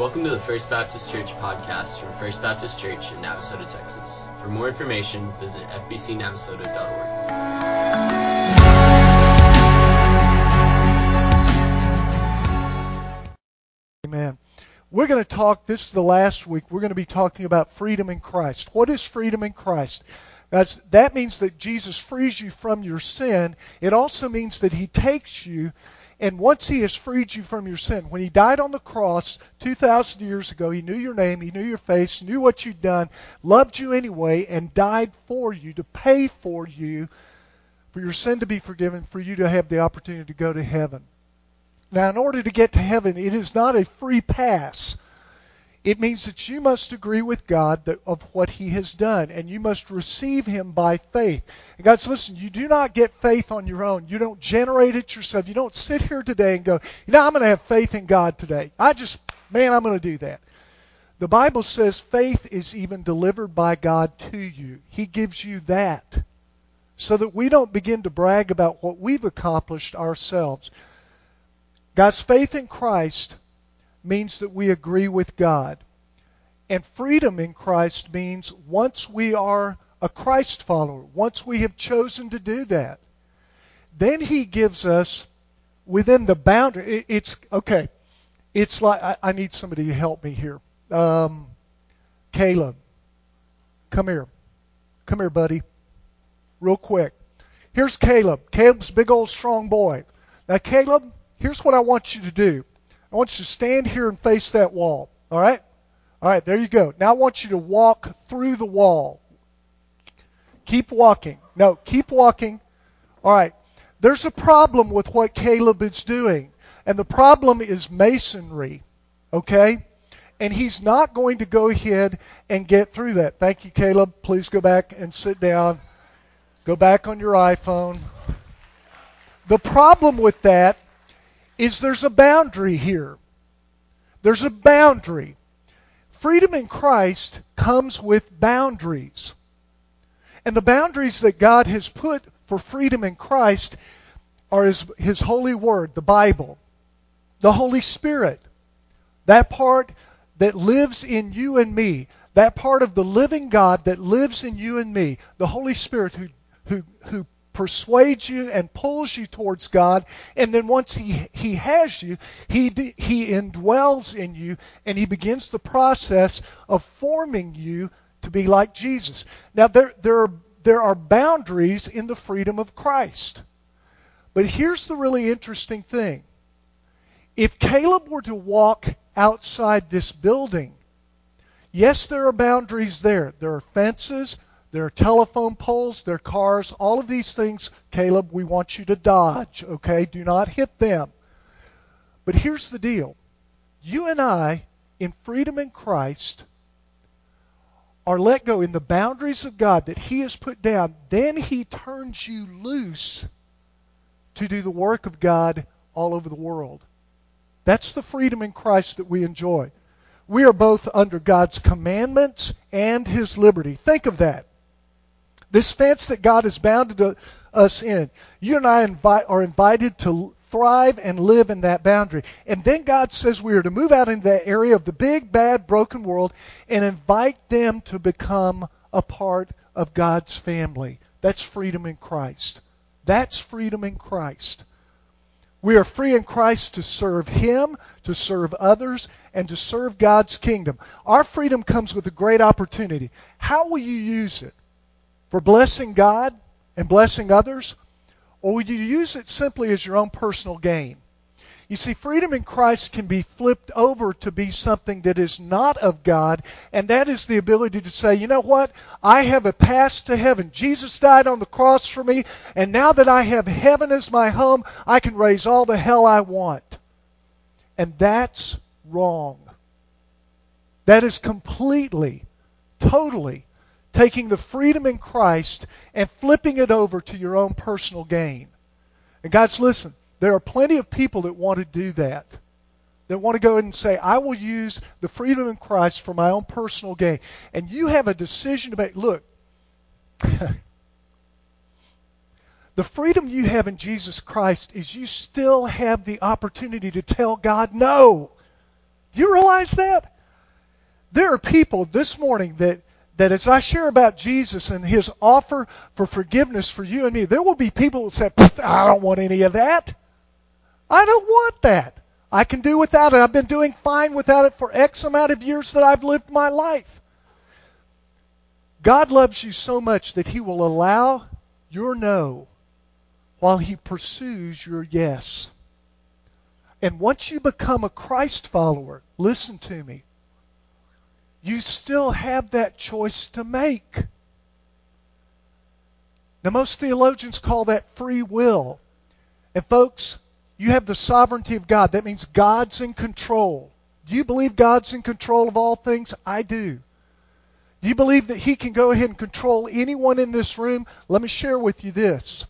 Welcome to the First Baptist Church podcast from First Baptist Church in Navasota, Texas. For more information, visit fbcnavasota.org. Amen. We're going to talk, this is the last week, we're going to be talking about freedom in Christ. What is freedom in Christ? That's, that means that Jesus frees you from your sin. It also means that He takes you, and once He has freed you from your sin, when He died on the cross 2,000 years ago, He knew your name, He knew your face, knew what you'd done, loved you anyway, and died for you to pay for you, for your sin to be forgiven, for you to have the opportunity to go to heaven. Now, in order to get to heaven, it is not a free pass. It means that you must agree with God that, of what He has done, and you must receive Him by faith. And God says, listen, you do not get faith on your own. You don't generate it yourself. You don't sit here today and go, you know, I'm going to have faith in God today. I just, man, I'm going to do that. The Bible says faith is even delivered by God to you. He gives you that so that we don't begin to brag about what we've accomplished ourselves. God's faith in Christ means that we agree with God. And freedom in Christ means once we are a Christ follower, once we have chosen to do that, then He gives us within the boundary. It's okay. It's like I, need somebody to help me here. Um, Caleb, come here. Come here, buddy. Real quick. Here's Caleb. Caleb's big old strong boy. Now, Caleb, here's what I want you to do. I want you to stand here and face that wall. All right? All right, there you go. Now I want you to walk through the wall. Keep walking. No, keep walking. All right. There's a problem with what Caleb is doing, and the problem is masonry. Okay? And he's not going to go ahead and get through that. Thank you, Caleb. Please go back and sit down. Go back on your iPhone. The problem with that is there's a boundary here. There's a boundary. Freedom in Christ comes with boundaries. And the boundaries that God has put for freedom in Christ are His, His holy word, the Bible, the Holy Spirit, that part that lives in you and me, that part of the living God that lives in you and me, the Holy Spirit who, who, who persuades you and pulls you towards God, and then once he he has you, he he indwells in you, and he begins the process of forming you to be like Jesus. Now there there are there are boundaries in the freedom of Christ, but here's the really interesting thing: if Caleb were to walk outside this building, yes, there are boundaries there. There are fences. There are telephone poles, there are cars, all of these things, Caleb, we want you to dodge, okay? Do not hit them. But here's the deal. You and I, in freedom in Christ, are let go in the boundaries of God that He has put down. Then He turns you loose to do the work of God all over the world. That's the freedom in Christ that we enjoy. We are both under God's commandments and His liberty. Think of that. This fence that God has bounded us in, you and I invite, are invited to thrive and live in that boundary. And then God says we are to move out into that area of the big, bad, broken world and invite them to become a part of God's family. That's freedom in Christ. That's freedom in Christ. We are free in Christ to serve Him, to serve others, and to serve God's kingdom. Our freedom comes with a great opportunity. How will you use it? For blessing God and blessing others? Or would you use it simply as your own personal gain? You see, freedom in Christ can be flipped over to be something that is not of God, and that is the ability to say, you know what? I have a pass to heaven. Jesus died on the cross for me, and now that I have heaven as my home, I can raise all the hell I want. And that's wrong. That is completely, totally taking the freedom in Christ and flipping it over to your own personal gain. And guys, listen, there are plenty of people that want to do that. That want to go and say, I will use the freedom in Christ for my own personal gain. And you have a decision to make. Look, the freedom you have in Jesus Christ is you still have the opportunity to tell God no. Do you realize that? There are people this morning that that as I share about Jesus and his offer for forgiveness for you and me, there will be people that say, I don't want any of that. I don't want that. I can do without it. I've been doing fine without it for X amount of years that I've lived my life. God loves you so much that he will allow your no while he pursues your yes. And once you become a Christ follower, listen to me you still have that choice to make. Now, most theologians call that free will. And, folks, you have the sovereignty of God. That means God's in control. Do you believe God's in control of all things? I do. Do you believe that He can go ahead and control anyone in this room? Let me share with you this.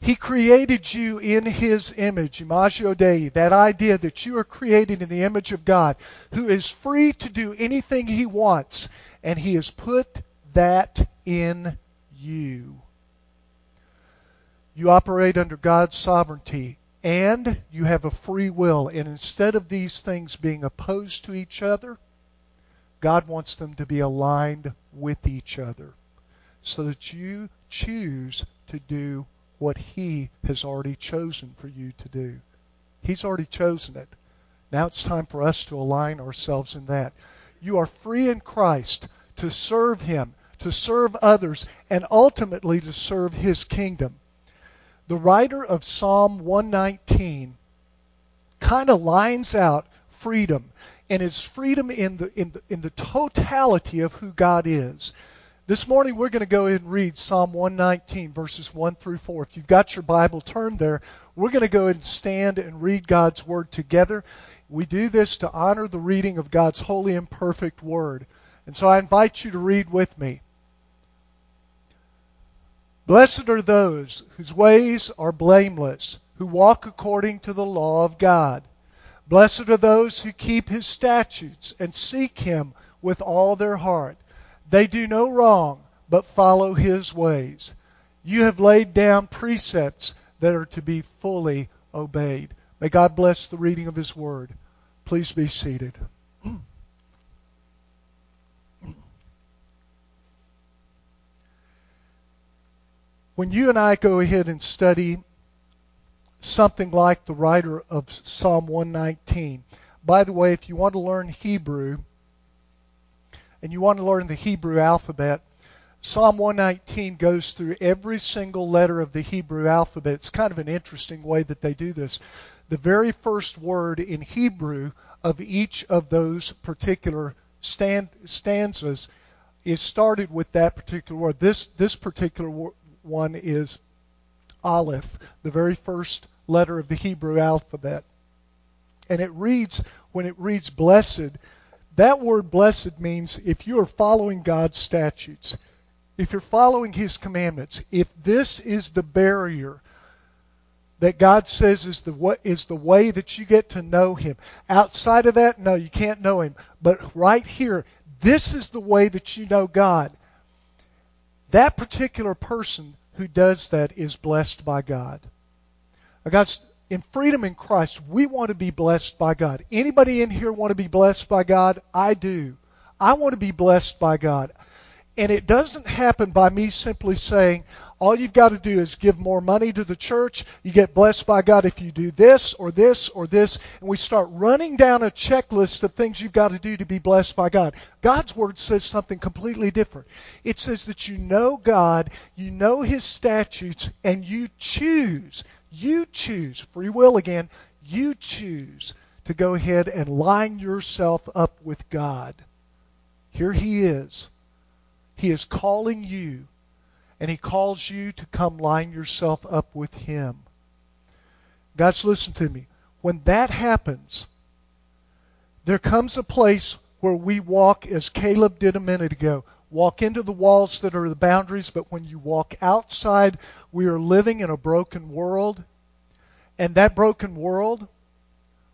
He created you in His image, Imago Dei, that idea that you are created in the image of God, who is free to do anything He wants, and He has put that in you. You operate under God's sovereignty, and you have a free will, and instead of these things being opposed to each other, God wants them to be aligned with each other so that you choose to do what He has already chosen for you to do. He's already chosen it. Now it's time for us to align ourselves in that. You are free in Christ to serve Him, to serve others, and ultimately to serve His kingdom. The writer of Psalm 119 kind of lines out freedom, and it's freedom in the, in the, in the totality of who God is. This morning we're going to go ahead and read Psalm 119, verses 1 through 4. If you've got your Bible turned there, we're going to go ahead and stand and read God's Word together. We do this to honor the reading of God's holy and perfect Word. And so I invite you to read with me. Blessed are those whose ways are blameless, who walk according to the law of God. Blessed are those who keep his statutes and seek him with all their heart. They do no wrong, but follow his ways. You have laid down precepts that are to be fully obeyed. May God bless the reading of his word. Please be seated. When you and I go ahead and study something like the writer of Psalm 119, by the way, if you want to learn Hebrew, and you want to learn the Hebrew alphabet, Psalm 119 goes through every single letter of the Hebrew alphabet. It's kind of an interesting way that they do this. The very first word in Hebrew of each of those particular stand, stanzas is started with that particular word. This this particular one is Aleph, the very first letter of the Hebrew alphabet. And it reads when it reads blessed, that word blessed means if you are following God's statutes, if you're following His commandments, if this is the barrier that God says is the is the way that you get to know Him. Outside of that, no, you can't know Him. But right here, this is the way that you know God. That particular person who does that is blessed by God. God's in freedom in Christ, we want to be blessed by God. Anybody in here want to be blessed by God? I do. I want to be blessed by God. And it doesn't happen by me simply saying, all you've got to do is give more money to the church. You get blessed by God if you do this or this or this. And we start running down a checklist of things you've got to do to be blessed by God. God's Word says something completely different. It says that you know God, you know His statutes, and you choose you choose, free will again, you choose to go ahead and line yourself up with God. Here He is. He is calling you, and He calls you to come line yourself up with Him. Guys, listen to me. When that happens, there comes a place where we walk as Caleb did a minute ago. Walk into the walls that are the boundaries, but when you walk outside we are living in a broken world, and that broken world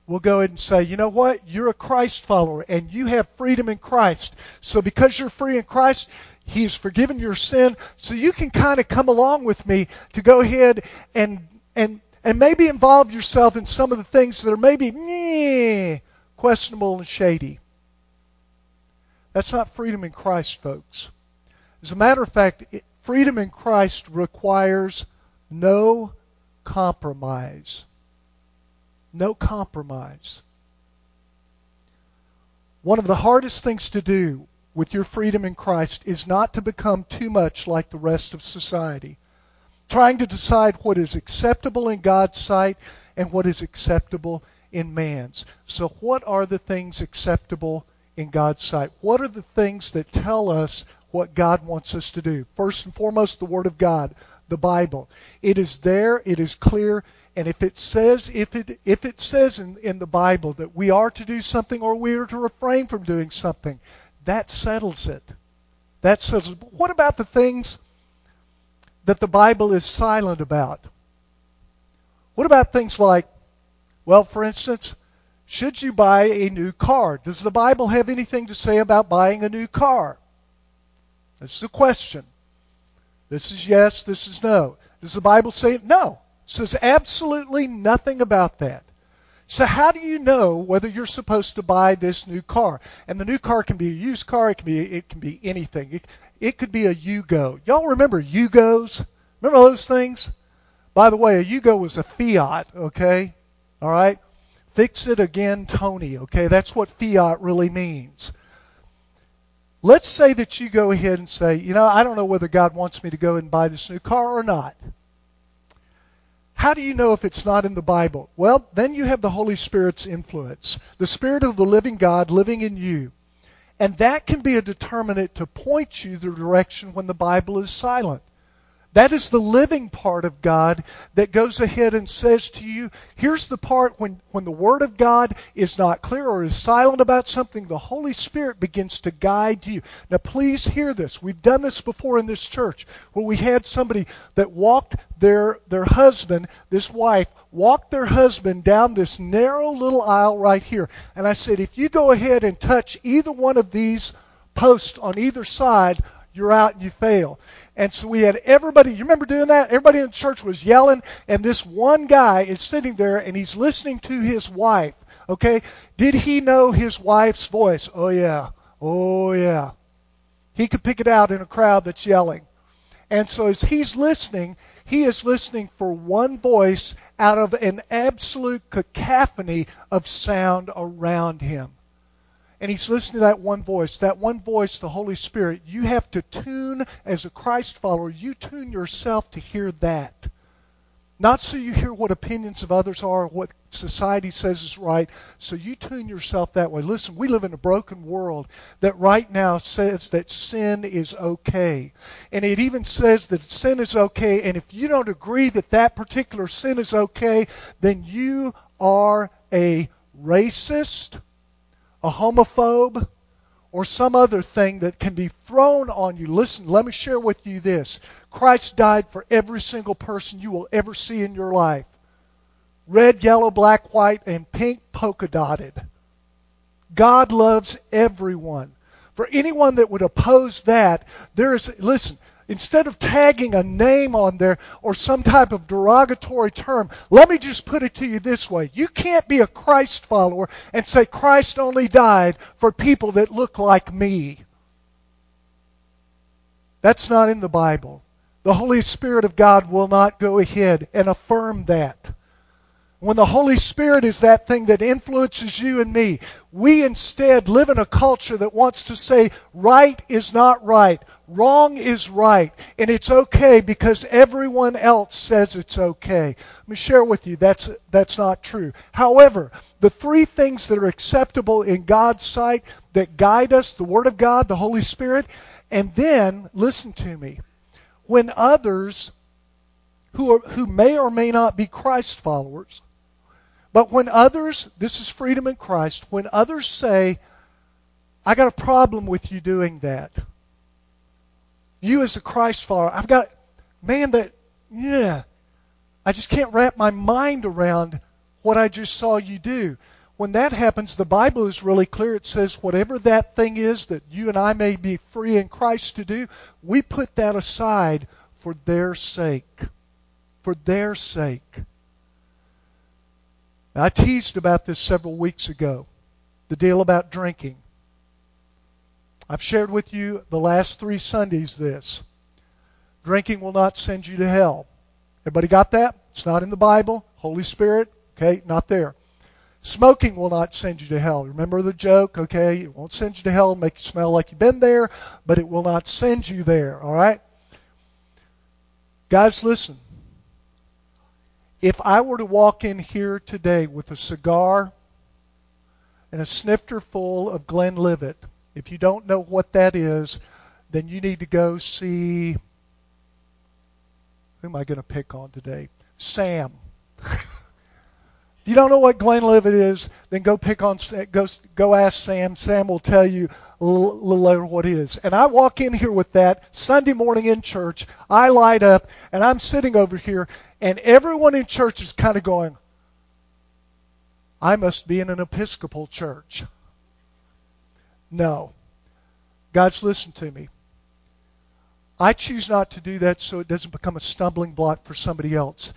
will go ahead and say, you know what? You're a Christ follower, and you have freedom in Christ. So because you're free in Christ, He's forgiven your sin, so you can kind of come along with me to go ahead and and and maybe involve yourself in some of the things that are maybe meh, questionable and shady. That's not freedom in Christ, folks. As a matter of fact, freedom in Christ requires no compromise. No compromise. One of the hardest things to do with your freedom in Christ is not to become too much like the rest of society, trying to decide what is acceptable in God's sight and what is acceptable in man's. So, what are the things acceptable in God's sight? What are the things that tell us what God wants us to do? First and foremost, the Word of God, the Bible. It is there, it is clear, and if it says if it if it says in, in the Bible that we are to do something or we are to refrain from doing something, that settles it. That settles it. But what about the things that the Bible is silent about? What about things like, well, for instance, should you buy a new car? Does the Bible have anything to say about buying a new car? This is a question. This is yes, this is no. Does the Bible say no? It says absolutely nothing about that. So how do you know whether you're supposed to buy this new car? And the new car can be a used car. It can be it can be anything. It, it could be a Yugo. Y'all remember Yugos? Remember those things? By the way, a Yugo was a Fiat. Okay, all right. Fix it again, Tony. Okay, that's what Fiat really means. Let's say that you go ahead and say, you know, I don't know whether God wants me to go and buy this new car or not. How do you know if it's not in the Bible? Well, then you have the Holy Spirit's influence, the Spirit of the living God living in you. And that can be a determinant to point you the direction when the Bible is silent. That is the living part of God that goes ahead and says to you, here's the part when, when the Word of God is not clear or is silent about something, the Holy Spirit begins to guide you. Now, please hear this. We've done this before in this church where we had somebody that walked their, their husband, this wife, walked their husband down this narrow little aisle right here. And I said, if you go ahead and touch either one of these posts on either side, you're out and you fail. And so we had everybody, you remember doing that? Everybody in the church was yelling, and this one guy is sitting there and he's listening to his wife. Okay? Did he know his wife's voice? Oh, yeah. Oh, yeah. He could pick it out in a crowd that's yelling. And so as he's listening, he is listening for one voice out of an absolute cacophony of sound around him and he's listening to that one voice, that one voice, the Holy Spirit, you have to tune, as a Christ follower, you tune yourself to hear that. Not so you hear what opinions of others are, what society says is right, so you tune yourself that way. Listen, we live in a broken world that right now says that sin is okay. And it even says that sin is okay, and if you don't agree that that particular sin is okay, then you are a racist a homophobe, or some other thing that can be thrown on you. Listen, let me share with you this. Christ died for every single person you will ever see in your life. Red, yellow, black, white, and pink polka dotted. God loves everyone. For anyone that would oppose that, there is, listen, Instead of tagging a name on there or some type of derogatory term, let me just put it to you this way. You can't be a Christ follower and say Christ only died for people that look like me. That's not in the Bible. The Holy Spirit of God will not go ahead and affirm that. When the Holy Spirit is that thing that influences you and me, we instead live in a culture that wants to say right is not right, wrong is right, and it's okay because everyone else says it's okay. Let me share with you that's that's not true. However, the three things that are acceptable in God's sight that guide us, the Word of God, the Holy Spirit, and then listen to me. When others who are, who may or may not be Christ followers but when others, this is freedom in Christ, when others say, I got a problem with you doing that. You as a Christ follower, I've got, man, that, yeah, I just can't wrap my mind around what I just saw you do. When that happens, the Bible is really clear. It says, whatever that thing is that you and I may be free in Christ to do, we put that aside for their sake. For their sake. Now, I teased about this several weeks ago. the deal about drinking. I've shared with you the last three Sundays this. Drinking will not send you to hell. Everybody got that? It's not in the Bible. Holy Spirit, okay, not there. Smoking will not send you to hell. Remember the joke, okay? It won't send you to hell, make you smell like you've been there, but it will not send you there, all right? Guys, listen. If I were to walk in here today with a cigar and a snifter full of Glenlivet, if you don't know what that is, then you need to go see. Who am I going to pick on today? Sam. If you don't know what Glenlivet is, then go pick on go go ask Sam. Sam will tell you a little later what it is. And I walk in here with that Sunday morning in church. I light up, and I'm sitting over here, and everyone in church is kind of going, "I must be in an Episcopal church." No. Guys, listen to me. I choose not to do that so it doesn't become a stumbling block for somebody else.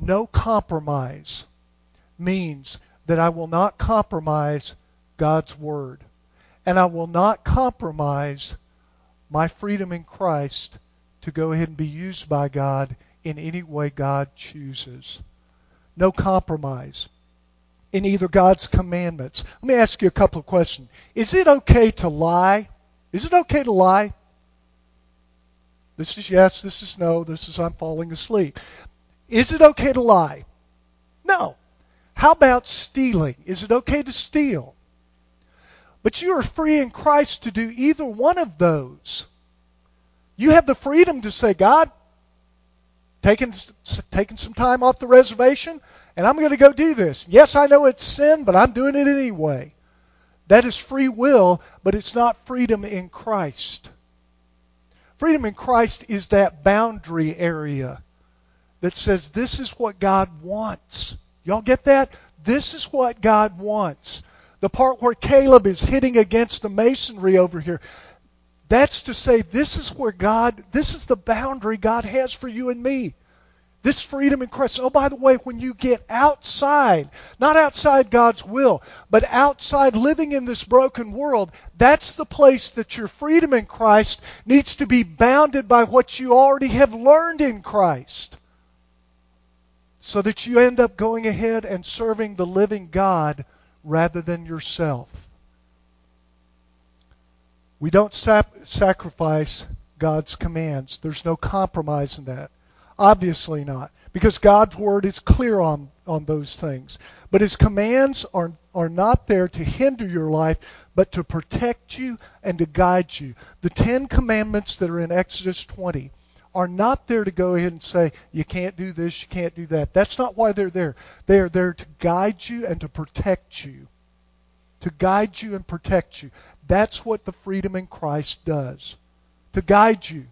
No compromise means that I will not compromise God's Word. And I will not compromise my freedom in Christ to go ahead and be used by God in any way God chooses. No compromise in either God's commandments. Let me ask you a couple of questions. Is it okay to lie? Is it okay to lie? This is yes, this is no, this is I'm falling asleep. Is it okay to lie? No. How about stealing? Is it okay to steal? But you are free in Christ to do either one of those. You have the freedom to say, God, taking, taking some time off the reservation, and I'm going to go do this. Yes, I know it's sin, but I'm doing it anyway. That is free will, but it's not freedom in Christ. Freedom in Christ is that boundary area that says this is what God wants. Y'all get that? This is what God wants. The part where Caleb is hitting against the masonry over here, that's to say this is where God, this is the boundary God has for you and me. This freedom in Christ. Oh, by the way, when you get outside, not outside God's will, but outside living in this broken world, that's the place that your freedom in Christ needs to be bounded by what you already have learned in Christ so that you end up going ahead and serving the living God rather than yourself. We don't sap- sacrifice God's commands. There's no compromise in that. Obviously not. Because God's word is clear on, on those things. But his commands are, are not there to hinder your life, but to protect you and to guide you. The Ten Commandments that are in Exodus 20 are not there to go ahead and say, you can't do this, you can't do that. That's not why they're there. They are there to guide you and to protect you. To guide you and protect you. That's what the freedom in Christ does. To guide you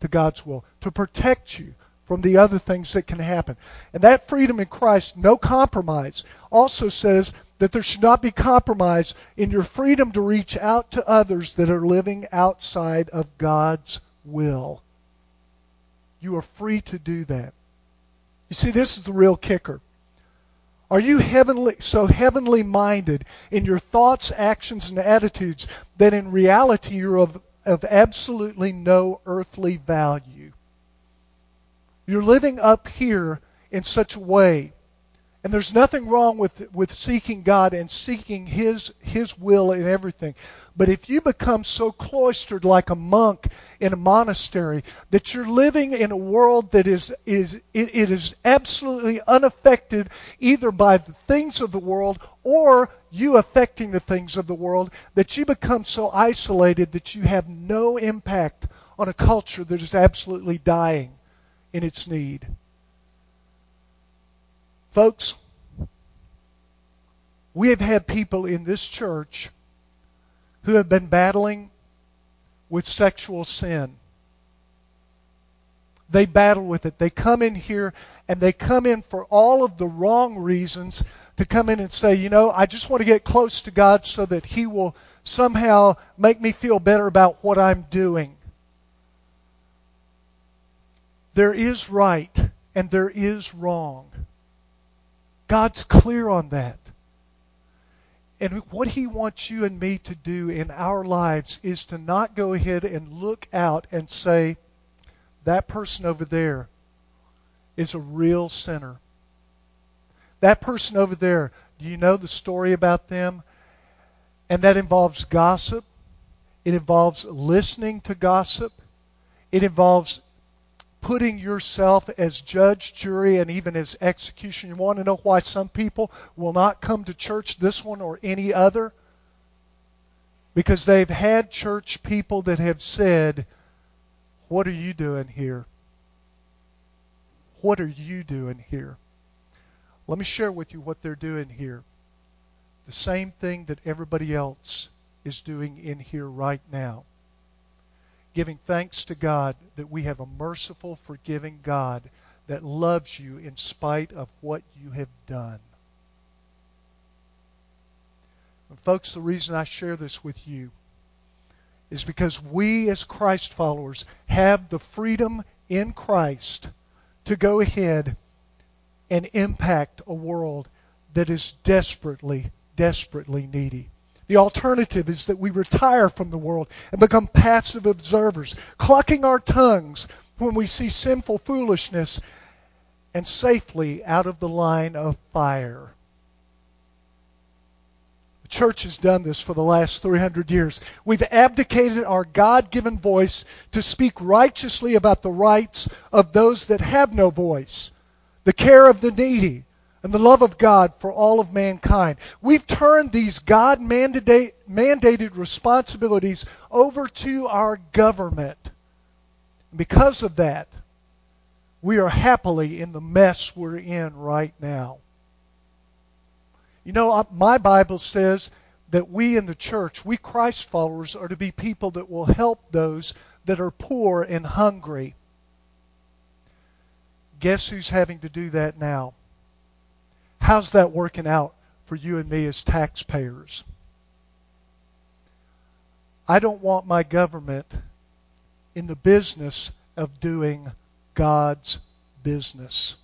to God's will. To protect you from the other things that can happen. And that freedom in Christ, no compromise, also says that there should not be compromise in your freedom to reach out to others that are living outside of God's will. You are free to do that. You see, this is the real kicker. Are you heavenly, so heavenly minded in your thoughts, actions, and attitudes that in reality you're of, of absolutely no earthly value? You're living up here in such a way and there's nothing wrong with with seeking God and seeking His His will in everything. But if you become so cloistered like a monk in a monastery that you're living in a world that is is it, it is absolutely unaffected either by the things of the world or you affecting the things of the world, that you become so isolated that you have no impact on a culture that is absolutely dying in its need. Folks, we have had people in this church who have been battling with sexual sin. They battle with it. They come in here and they come in for all of the wrong reasons to come in and say, you know, I just want to get close to God so that He will somehow make me feel better about what I'm doing. There is right and there is wrong. God's clear on that. And what he wants you and me to do in our lives is to not go ahead and look out and say, that person over there is a real sinner. That person over there, do you know the story about them? And that involves gossip. It involves listening to gossip. It involves putting yourself as judge, jury, and even as execution. You want to know why some people will not come to church, this one or any other? Because they've had church people that have said, What are you doing here? What are you doing here? Let me share with you what they're doing here. The same thing that everybody else is doing in here right now. Giving thanks to God that we have a merciful, forgiving God that loves you in spite of what you have done. And folks, the reason I share this with you is because we as Christ followers have the freedom in Christ to go ahead and impact a world that is desperately, desperately needy. The alternative is that we retire from the world and become passive observers, clucking our tongues when we see sinful foolishness and safely out of the line of fire. The church has done this for the last 300 years. We've abdicated our God given voice to speak righteously about the rights of those that have no voice the care of the needy, and the love of God for all of mankind. We've turned these God mandated responsibilities over to our government. Because of that, we are happily in the mess we're in right now. You know, my Bible says that we in the church, we Christ followers, are to be people that will help those that are poor and hungry. Guess who's having to do that now? How's that working out for you and me as taxpayers? I don't want my government in the business of doing God's business.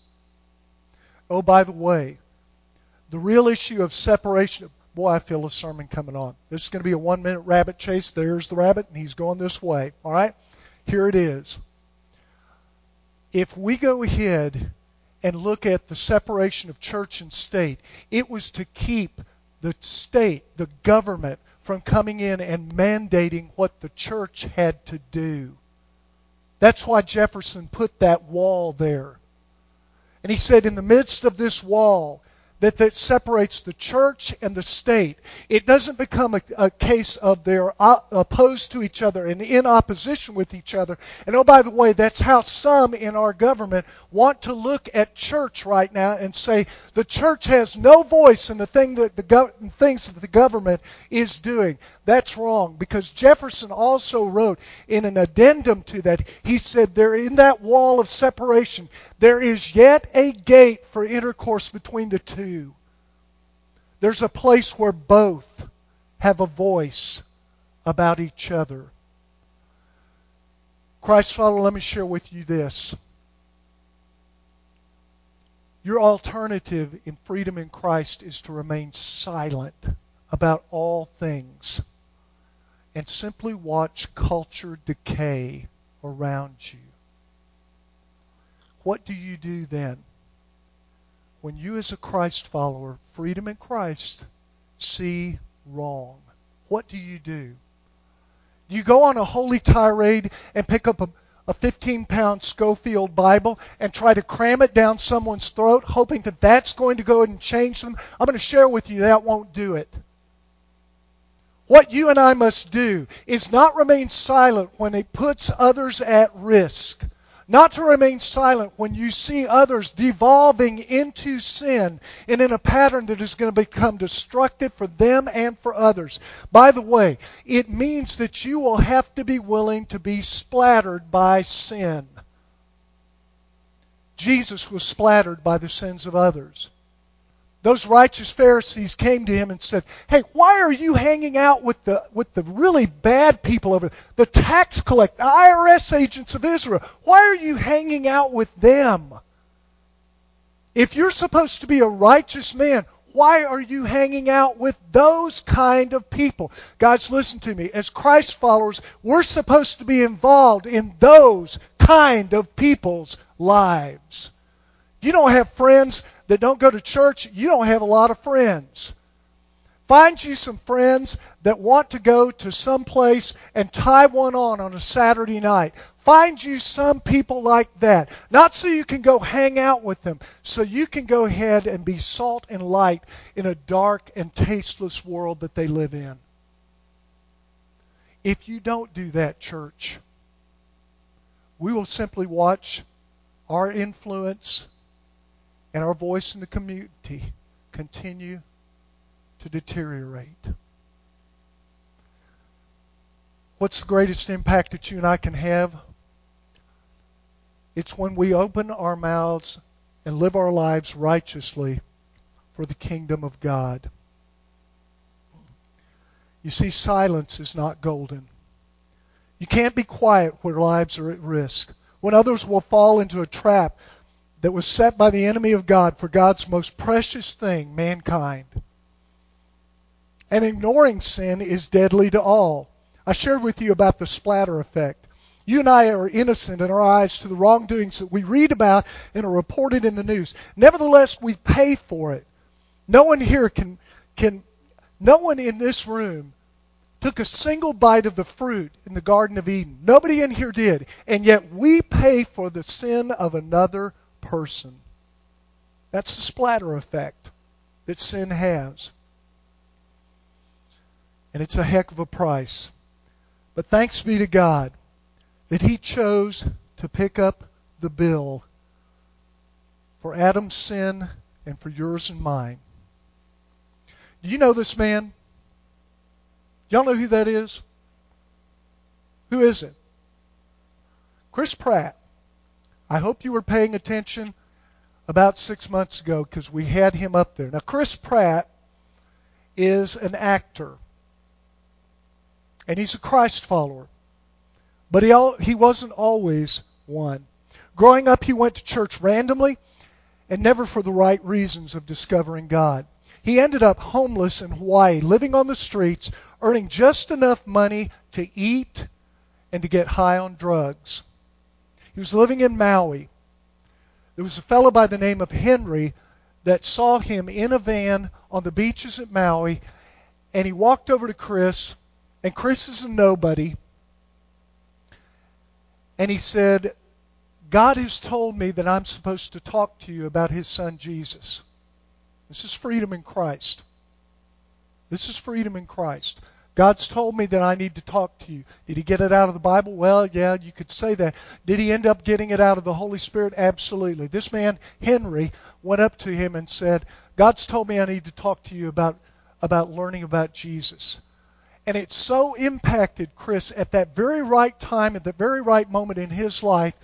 Oh, by the way, the real issue of separation. Boy, I feel a sermon coming on. This is going to be a one minute rabbit chase. There's the rabbit, and he's going this way. All right? Here it is if we go ahead and look at the separation of church and state, it was to keep the state, the government, from coming in and mandating what the church had to do. That's why Jefferson put that wall there. And he said, in the midst of this wall, that, that separates the church and the state. It doesn't become a, a case of they're opposed to each other and in opposition with each other. And oh, by the way, that's how some in our government want to look at church right now and say the church has no voice in the thing that the go- things that the government is doing. That's wrong because Jefferson also wrote in an addendum to that. He said there in that wall of separation there is yet a gate for intercourse between the two. There's a place where both have a voice about each other. Christ Father, let me share with you this. Your alternative in freedom in Christ is to remain silent about all things and simply watch culture decay around you. What do you do then? When you, as a Christ follower, freedom in Christ, see wrong, what do you do? Do you go on a holy tirade and pick up a, a 15 pound Scofield Bible and try to cram it down someone's throat, hoping that that's going to go and change them? I'm going to share with you that won't do it. What you and I must do is not remain silent when it puts others at risk not to remain silent when you see others devolving into sin and in a pattern that is going to become destructive for them and for others. By the way, it means that you will have to be willing to be splattered by sin. Jesus was splattered by the sins of others. Those righteous Pharisees came to him and said, Hey, why are you hanging out with the, with the really bad people over there? The tax collectors, the IRS agents of Israel. Why are you hanging out with them? If you're supposed to be a righteous man, Why are you hanging out with those kind of people? Guys, listen to me. As Christ followers, we're supposed to be involved in those kind of people's lives. If you don't have friends that don't go to church, you don't have a lot of friends. Find you some friends that want to go to some place and tie one on on a Saturday night. Find you some people like that. Not so you can go hang out with them, so you can go ahead and be salt and light in a dark and tasteless world that they live in. If you don't do that, church, we will simply watch our influence and our voice in the community continue to deteriorate. What's the greatest impact that you and I can have? It's when we open our mouths and live our lives righteously for the kingdom of God. You see, silence is not golden. You can't be quiet where lives are at risk, when others will fall into a trap that was set by the enemy of God for God's most precious thing, mankind. And ignoring sin is deadly to all. I shared with you about the splatter effect. You and I are innocent in our eyes to the wrongdoings that we read about and are reported in the news. Nevertheless, we pay for it. No one here can, can no one in this room took a single bite of the fruit in the Garden of Eden. Nobody in here did. And yet we pay for the sin of another person. That's the splatter effect that sin has. And it's a heck of a price. But thanks be to God that He chose to pick up the bill for Adam's sin and for yours and mine. Do you know this man? Y'all know who that is? Who is it? Chris Pratt. I hope you were paying attention about six months ago because we had him up there. Now, Chris Pratt is an actor, and he's a Christ follower. But he, he wasn't always one. Growing up, he went to church randomly and never for the right reasons of discovering God. He ended up homeless in Hawaii, living on the streets, earning just enough money to eat and to get high on drugs. He was living in Maui. There was a fellow by the name of Henry that saw him in a van on the beaches at Maui, and he walked over to Chris, and Chris is a nobody, and he said, God has told me that I'm supposed to talk to you about his son Jesus. This is freedom in Christ. This is freedom in Christ. God's told me that I need to talk to you. Did he get it out of the Bible? Well, yeah, you could say that. Did he end up getting it out of the Holy Spirit? Absolutely. This man, Henry, went up to him and said, God's told me I need to talk to you about, about learning about Jesus. And it so impacted Chris at that very right time, at the very right moment in his life,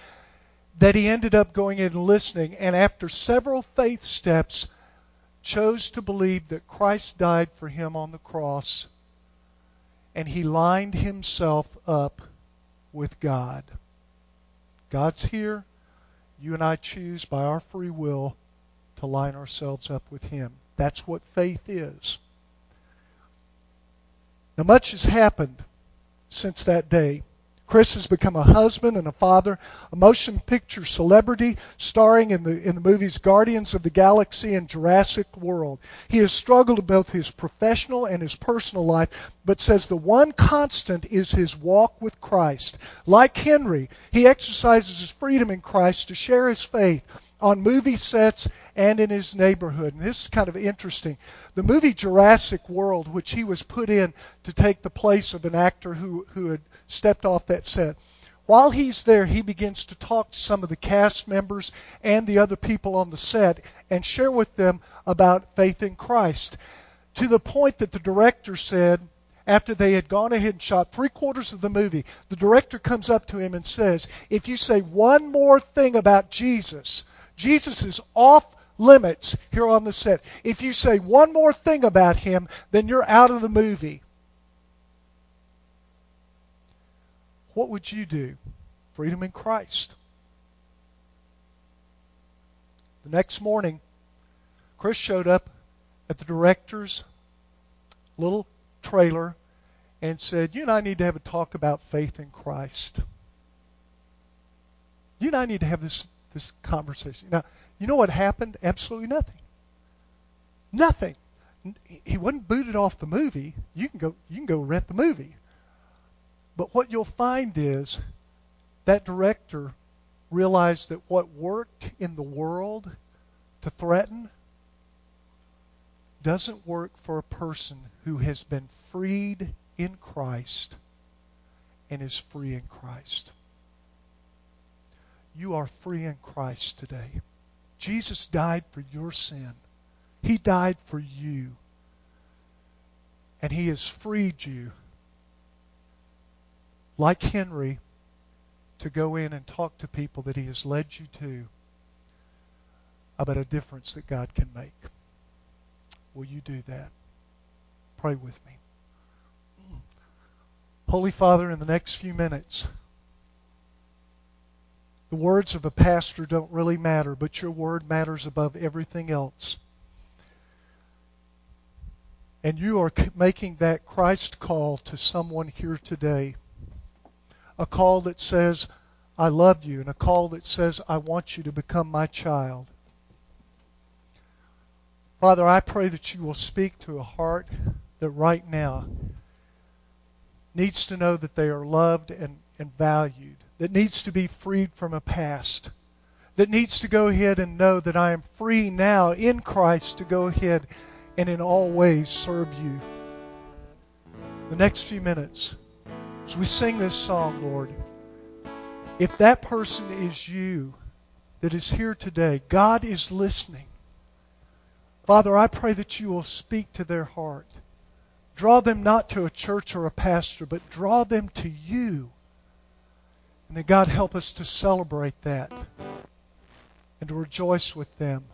that he ended up going in and listening. And after several faith steps, chose to believe that Christ died for him on the cross. And he lined himself up with God. God's here. You and I choose by our free will to line ourselves up with him. That's what faith is. Now, much has happened since that day. Chris has become a husband and a father, a motion picture celebrity, starring in the in the movies Guardians of the Galaxy and Jurassic World. He has struggled in both his professional and his personal life, but says the one constant is his walk with Christ. Like Henry, he exercises his freedom in Christ to share his faith on movie sets and in his neighborhood. And this is kind of interesting. The movie Jurassic World, which he was put in to take the place of an actor who, who had stepped off that set, while he's there, he begins to talk to some of the cast members and the other people on the set and share with them about faith in Christ. To the point that the director said, after they had gone ahead and shot three quarters of the movie, the director comes up to him and says, If you say one more thing about Jesus, Jesus is off limits here on the set. If you say one more thing about him, then you're out of the movie. What would you do? Freedom in Christ. The next morning, Chris showed up at the director's little trailer and said, You and I need to have a talk about faith in Christ. You and I need to have this, this conversation. Now, you know what happened? Absolutely nothing. Nothing. He wasn't booted off the movie. You can go you can go rent the movie. But what you'll find is that director realized that what worked in the world to threaten doesn't work for a person who has been freed in Christ and is free in Christ. You are free in Christ today. Jesus died for your sin. He died for you. And he has freed you, like Henry, to go in and talk to people that he has led you to about a difference that God can make. Will you do that? Pray with me. Holy Father, in the next few minutes, the words of a pastor don't really matter, but your word matters above everything else. And you are making that Christ call to someone here today. A call that says, I love you, and a call that says, I want you to become my child. Father, I pray that you will speak to a heart that right now needs to know that they are loved and, and valued, that needs to be freed from a past, that needs to go ahead and know that I am free now in Christ to go ahead and in all ways serve you. The next few minutes, as we sing this song, Lord, if that person is you that is here today, God is listening. Father, I pray that you will speak to their heart. Draw them not to a church or a pastor, but draw them to you. And that God help us to celebrate that and to rejoice with them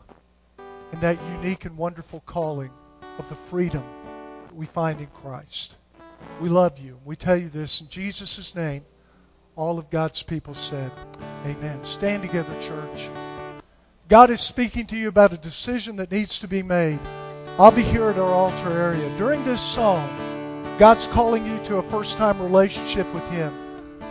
in that unique and wonderful calling of the freedom that we find in Christ. We love you. We tell you this in Jesus' name. All of God's people said, Amen. Stand together, church. God is speaking to you about a decision that needs to be made. I'll be here at our altar area. During this song, God's calling you to a first time relationship with Him,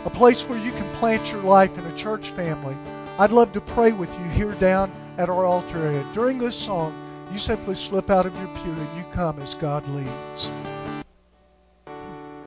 a place where you can plant your life in a church family. I'd love to pray with you here down at our altar area. During this song, you simply slip out of your pew and you come as God leads.